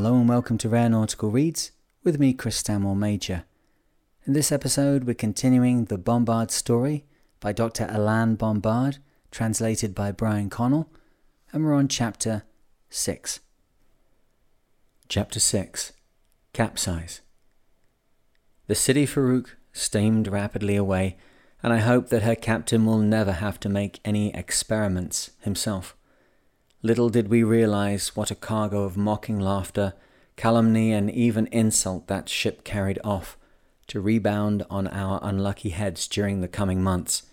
Hello and welcome to Rare Nautical Reads with me, Chris Stanmore Major. In this episode, we're continuing the Bombard story by Dr. Alain Bombard, translated by Brian Connell, and we're on chapter 6. Chapter 6 Capsize. The Sidi Ferruch steamed rapidly away, and I hope that her captain will never have to make any experiments himself. Little did we realize what a cargo of mocking laughter, calumny, and even insult that ship carried off to rebound on our unlucky heads during the coming months.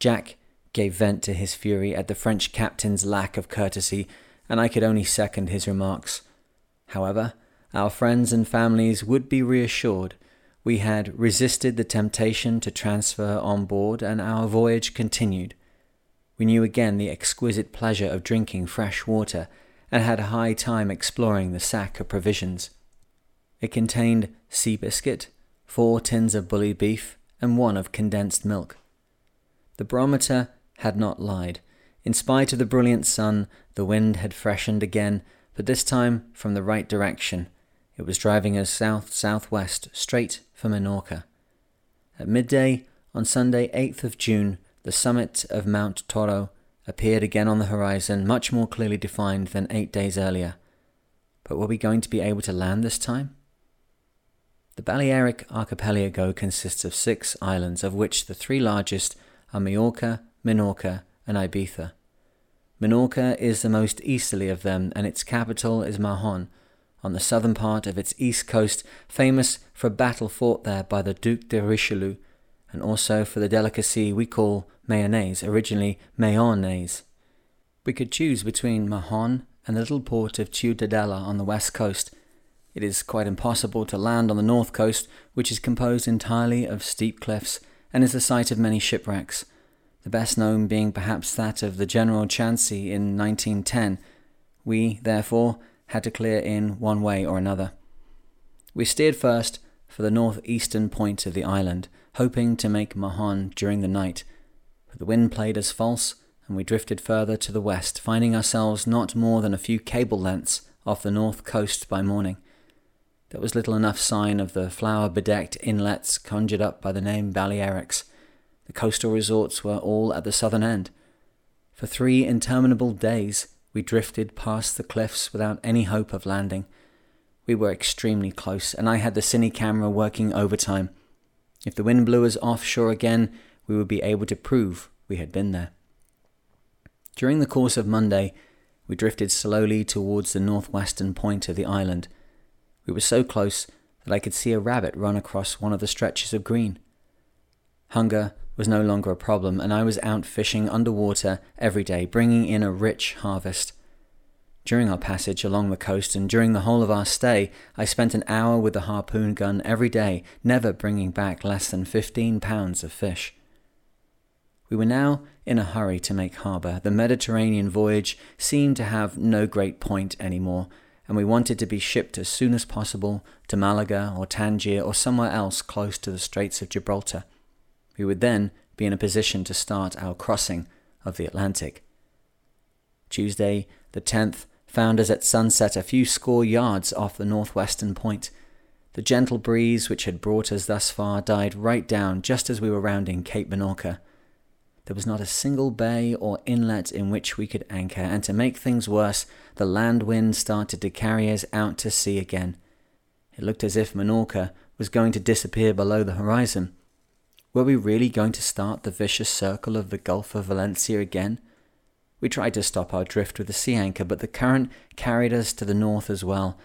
Jack gave vent to his fury at the French captain's lack of courtesy, and I could only second his remarks. However, our friends and families would be reassured. We had resisted the temptation to transfer on board, and our voyage continued. We knew again the exquisite pleasure of drinking fresh water and had a high time exploring the sack of provisions. It contained sea biscuit, four tins of bully beef, and one of condensed milk. The barometer had not lied. In spite of the brilliant sun, the wind had freshened again, but this time from the right direction. It was driving us south southwest, straight for Minorca. At midday on Sunday, 8th of June, the summit of Mount Toro appeared again on the horizon, much more clearly defined than eight days earlier. But were we going to be able to land this time? The Balearic archipelago consists of six islands, of which the three largest are Majorca, Minorca, and Ibiza. Minorca is the most easterly of them, and its capital is Mahon, on the southern part of its east coast, famous for a battle fought there by the Duc de Richelieu and also for the delicacy we call mayonnaise, originally mahonnaise. We could choose between Mahon and the little port of Ciutadella on the west coast. It is quite impossible to land on the north coast, which is composed entirely of steep cliffs and is the site of many shipwrecks, the best known being perhaps that of the General Chanzy in 1910. We, therefore, had to clear in one way or another. We steered first for the northeastern point of the island, hoping to make Mahon during the night, but the wind played us false, and we drifted further to the west, finding ourselves not more than a few cable lengths off the north coast by morning. There was little enough sign of the flower bedecked inlets conjured up by the name Balearics. The coastal resorts were all at the southern end. For three interminable days we drifted past the cliffs without any hope of landing. We were extremely close, and I had the cine camera working overtime. If the wind blew us offshore again, we would be able to prove we had been there. During the course of Monday, we drifted slowly towards the northwestern point of the island. We were so close that I could see a rabbit run across one of the stretches of green. Hunger was no longer a problem, and I was out fishing underwater every day, bringing in a rich harvest. During our passage along the coast and during the whole of our stay, I spent an hour with the harpoon gun every day, never bringing back less than 15 pounds of fish. We were now in a hurry to make harbour. The Mediterranean voyage seemed to have no great point any more, and we wanted to be shipped as soon as possible to Malaga or Tangier or somewhere else close to the Straits of Gibraltar. We would then be in a position to start our crossing of the Atlantic. Tuesday, the 10th, found us at sunset a few score yards off the northwestern point. The gentle breeze which had brought us thus far died right down just as we were rounding Cape Minorca. There was not a single bay or inlet in which we could anchor, and to make things worse, the land wind started to carry us out to sea again. It looked as if Minorca was going to disappear below the horizon. Were we really going to start the vicious circle of the Gulf of Valencia again? We tried to stop our drift with a sea anchor, but the current carried us to the north as well,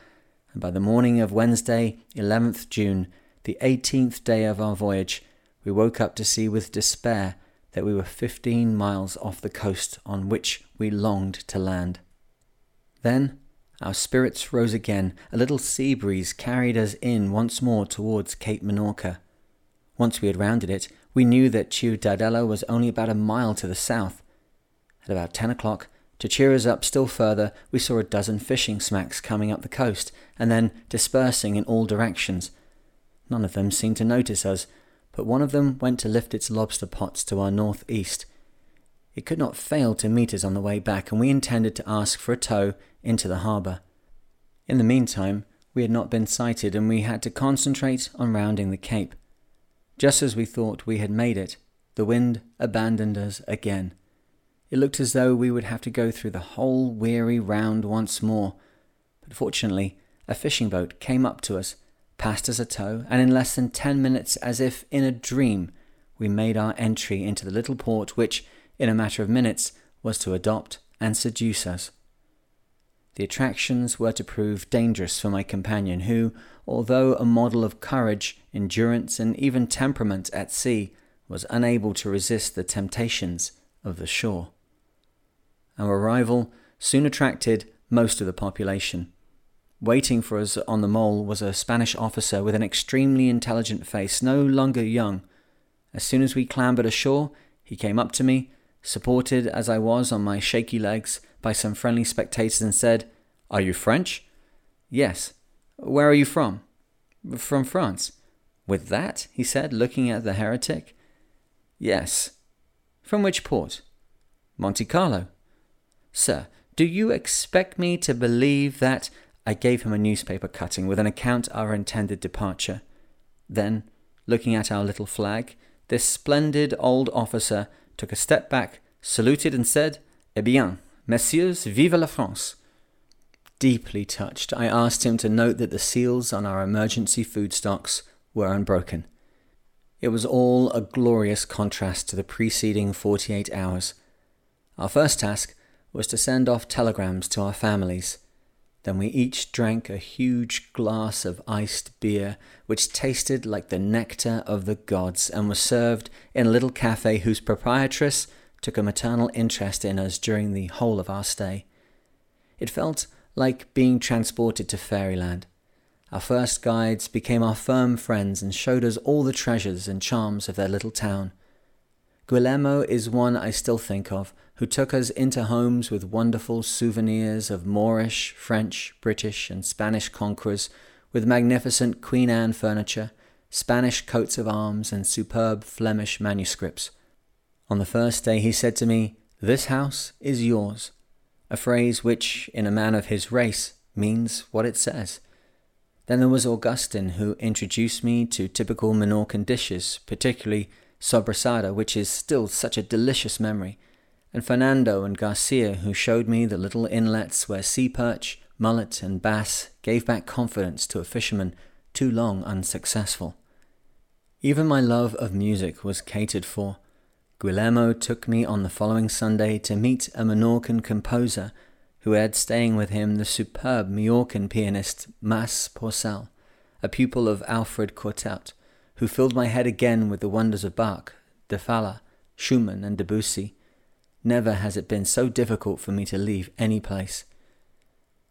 and by the morning of Wednesday, 11th June, the 18th day of our voyage, we woke up to see with despair that we were 15 miles off the coast on which we longed to land. Then our spirits rose again. A little sea breeze carried us in once more towards Cape Minorca. Once we had rounded it, we knew that Ciutadella was only about a mile to the south, at about ten o'clock, to cheer us up still further, we saw a dozen fishing smacks coming up the coast and then dispersing in all directions. None of them seemed to notice us, but one of them went to lift its lobster pots to our north east. It could not fail to meet us on the way back, and we intended to ask for a tow into the harbour. In the meantime, we had not been sighted and we had to concentrate on rounding the cape. Just as we thought we had made it, the wind abandoned us again. It looked as though we would have to go through the whole weary round once more, but fortunately, a fishing boat came up to us, passed us a tow, and in less than ten minutes, as if in a dream, we made our entry into the little port which, in a matter of minutes, was to adopt and seduce us. The attractions were to prove dangerous for my companion, who, although a model of courage, endurance, and even temperament at sea, was unable to resist the temptations of the shore. Our arrival soon attracted most of the population. Waiting for us on the mole was a Spanish officer with an extremely intelligent face, no longer young. As soon as we clambered ashore, he came up to me, supported as I was on my shaky legs by some friendly spectators, and said, Are you French? Yes. Where are you from? From France. With that? he said, looking at the heretic. Yes. From which port? Monte Carlo. Sir, do you expect me to believe that? I gave him a newspaper cutting with an account of our intended departure. Then, looking at our little flag, this splendid old officer took a step back, saluted, and said, Eh bien, messieurs, vive la France! Deeply touched, I asked him to note that the seals on our emergency food stocks were unbroken. It was all a glorious contrast to the preceding 48 hours. Our first task was to send off telegrams to our families. Then we each drank a huge glass of iced beer, which tasted like the nectar of the gods, and was served in a little cafe whose proprietress took a maternal interest in us during the whole of our stay. It felt like being transported to fairyland. Our first guides became our firm friends and showed us all the treasures and charms of their little town. Guillermo is one I still think of, who took us into homes with wonderful souvenirs of Moorish, French, British, and Spanish conquerors, with magnificent Queen Anne furniture, Spanish coats of arms, and superb Flemish manuscripts. On the first day, he said to me, This house is yours, a phrase which, in a man of his race, means what it says. Then there was Augustine, who introduced me to typical Minorcan dishes, particularly sobrasada, which is still such a delicious memory, and Fernando and Garcia, who showed me the little inlets where sea perch, mullet, and bass gave back confidence to a fisherman too long unsuccessful. Even my love of music was catered for. Guillermo took me on the following Sunday to meet a Minorcan composer who had staying with him the superb Majorcan pianist Mas Porcel, a pupil of Alfred Cortot, who filled my head again with the wonders of Bach, de Falla, Schumann, and Debussy. Never has it been so difficult for me to leave any place.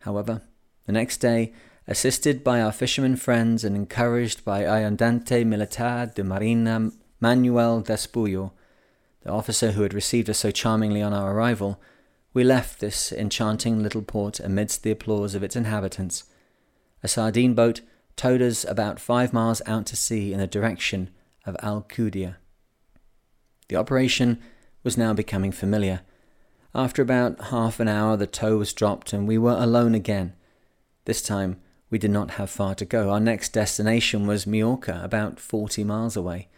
However, the next day, assisted by our fishermen friends and encouraged by Ayudante Militar de Marina Manuel Despullo, the officer who had received us so charmingly on our arrival, we left this enchanting little port amidst the applause of its inhabitants. A sardine boat towed us about five miles out to sea in the direction of Al Alcudia. The operation was now becoming familiar. After about half an hour, the tow was dropped and we were alone again. This time, we did not have far to go. Our next destination was Majorca, about forty miles away,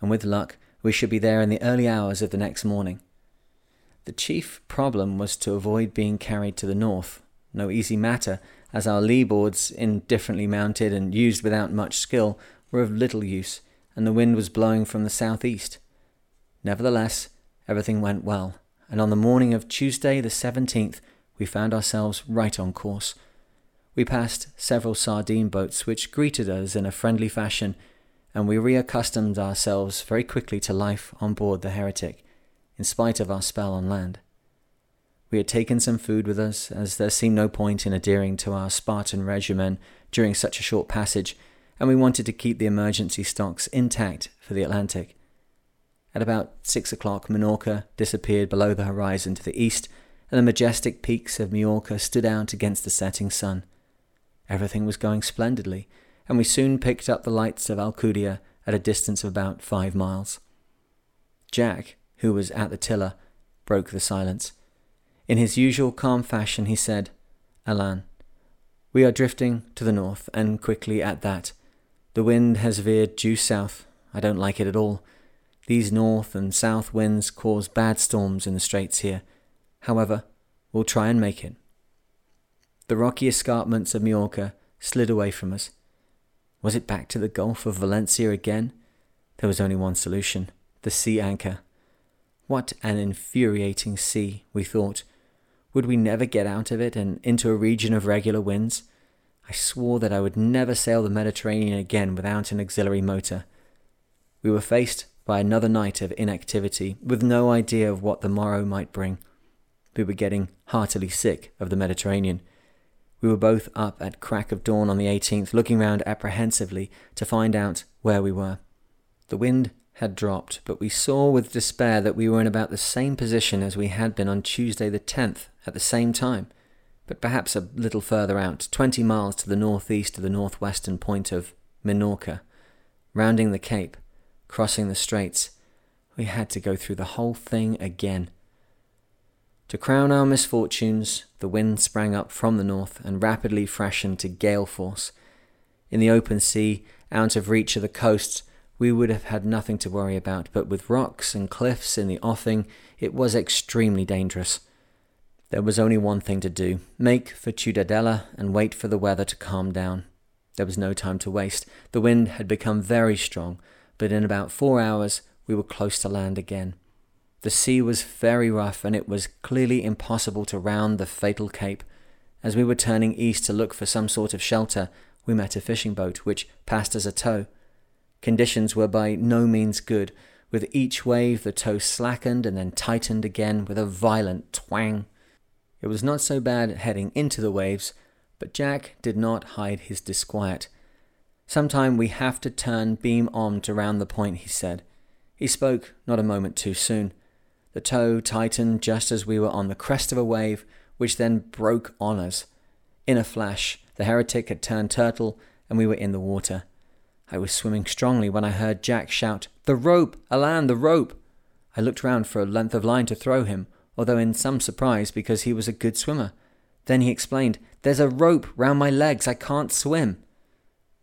and with luck, we should be there in the early hours of the next morning. The chief problem was to avoid being carried to the north. No easy matter, as our lee boards, indifferently mounted and used without much skill, were of little use, and the wind was blowing from the southeast. Nevertheless, everything went well, and on the morning of Tuesday the 17th, we found ourselves right on course. We passed several sardine boats which greeted us in a friendly fashion, and we reaccustomed ourselves very quickly to life on board the Heretic, in spite of our spell on land. We had taken some food with us, as there seemed no point in adhering to our Spartan regimen during such a short passage, and we wanted to keep the emergency stocks intact for the Atlantic. At about six o'clock, Minorca disappeared below the horizon to the east, and the majestic peaks of Majorca stood out against the setting sun. Everything was going splendidly, and we soon picked up the lights of Alcudia at a distance of about five miles. Jack, who was at the tiller, broke the silence. In his usual calm fashion, he said, Alan, We are drifting to the north, and quickly at that. The wind has veered due south. I don't like it at all. These north and south winds cause bad storms in the straits here. However, we'll try and make it. The rocky escarpments of Majorca slid away from us. Was it back to the Gulf of Valencia again? There was only one solution the sea anchor. What an infuriating sea, we thought. Would we never get out of it and into a region of regular winds? I swore that I would never sail the Mediterranean again without an auxiliary motor. We were faced by another night of inactivity, with no idea of what the morrow might bring. We were getting heartily sick of the Mediterranean. We were both up at crack of dawn on the 18th, looking round apprehensively to find out where we were. The wind had dropped, but we saw with despair that we were in about the same position as we had been on Tuesday the 10th at the same time, but perhaps a little further out, 20 miles to the northeast of the northwestern point of Minorca. Rounding the cape, crossing the straits, we had to go through the whole thing again. To crown our misfortunes, the wind sprang up from the north and rapidly freshened to gale force. In the open sea, out of reach of the coasts, we would have had nothing to worry about, but with rocks and cliffs in the offing, it was extremely dangerous. There was only one thing to do make for Ciudadela and wait for the weather to calm down. There was no time to waste. The wind had become very strong, but in about four hours we were close to land again. The sea was very rough, and it was clearly impossible to round the fatal cape. As we were turning east to look for some sort of shelter, we met a fishing boat which passed as a tow. Conditions were by no means good. With each wave, the tow slackened and then tightened again with a violent twang. It was not so bad heading into the waves, but Jack did not hide his disquiet. Sometime we have to turn beam on to round the point, he said. He spoke not a moment too soon. The tow tightened just as we were on the crest of a wave, which then broke on us. In a flash, the heretic had turned turtle, and we were in the water. I was swimming strongly when I heard Jack shout, The rope! Alan, the rope! I looked round for a length of line to throw him, although in some surprise because he was a good swimmer. Then he explained, There's a rope round my legs, I can't swim.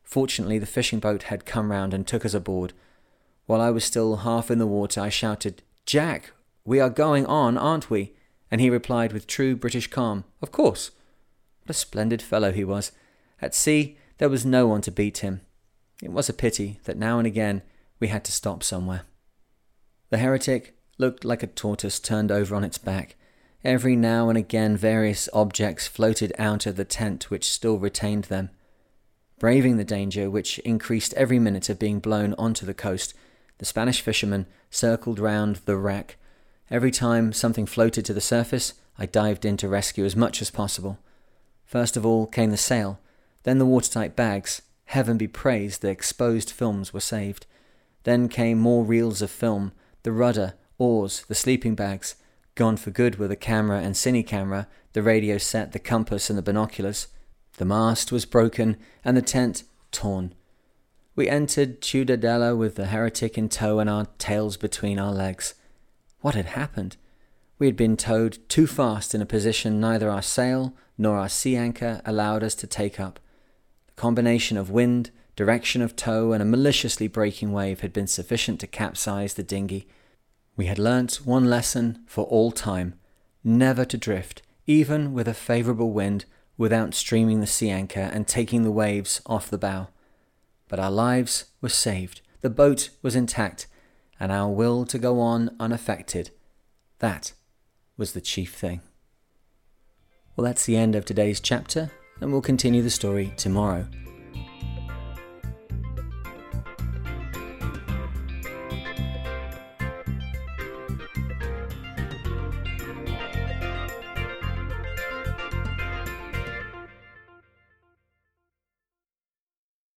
Fortunately, the fishing boat had come round and took us aboard. While I was still half in the water, I shouted, Jack, we are going on, aren't we? And he replied with true British calm, Of course. What a splendid fellow he was. At sea, there was no one to beat him. It was a pity that now and again we had to stop somewhere. The heretic looked like a tortoise turned over on its back. Every now and again various objects floated out of the tent which still retained them. Braving the danger, which increased every minute of being blown onto the coast, the Spanish fishermen circled round the wreck. Every time something floated to the surface, I dived in to rescue as much as possible. First of all came the sail, then the watertight bags, Heaven be praised, the exposed films were saved. Then came more reels of film, the rudder, oars, the sleeping bags. Gone for good were the camera and cine camera, the radio set, the compass, and the binoculars. The mast was broken, and the tent torn. We entered Ciudadela with the heretic in tow and our tails between our legs. What had happened? We had been towed too fast in a position neither our sail nor our sea anchor allowed us to take up combination of wind, direction of tow, and a maliciously breaking wave had been sufficient to capsize the dinghy. We had learnt one lesson for all time never to drift, even with a favourable wind, without streaming the sea anchor and taking the waves off the bow. But our lives were saved, the boat was intact, and our will to go on unaffected. That was the chief thing. Well, that's the end of today's chapter and we'll continue the story tomorrow.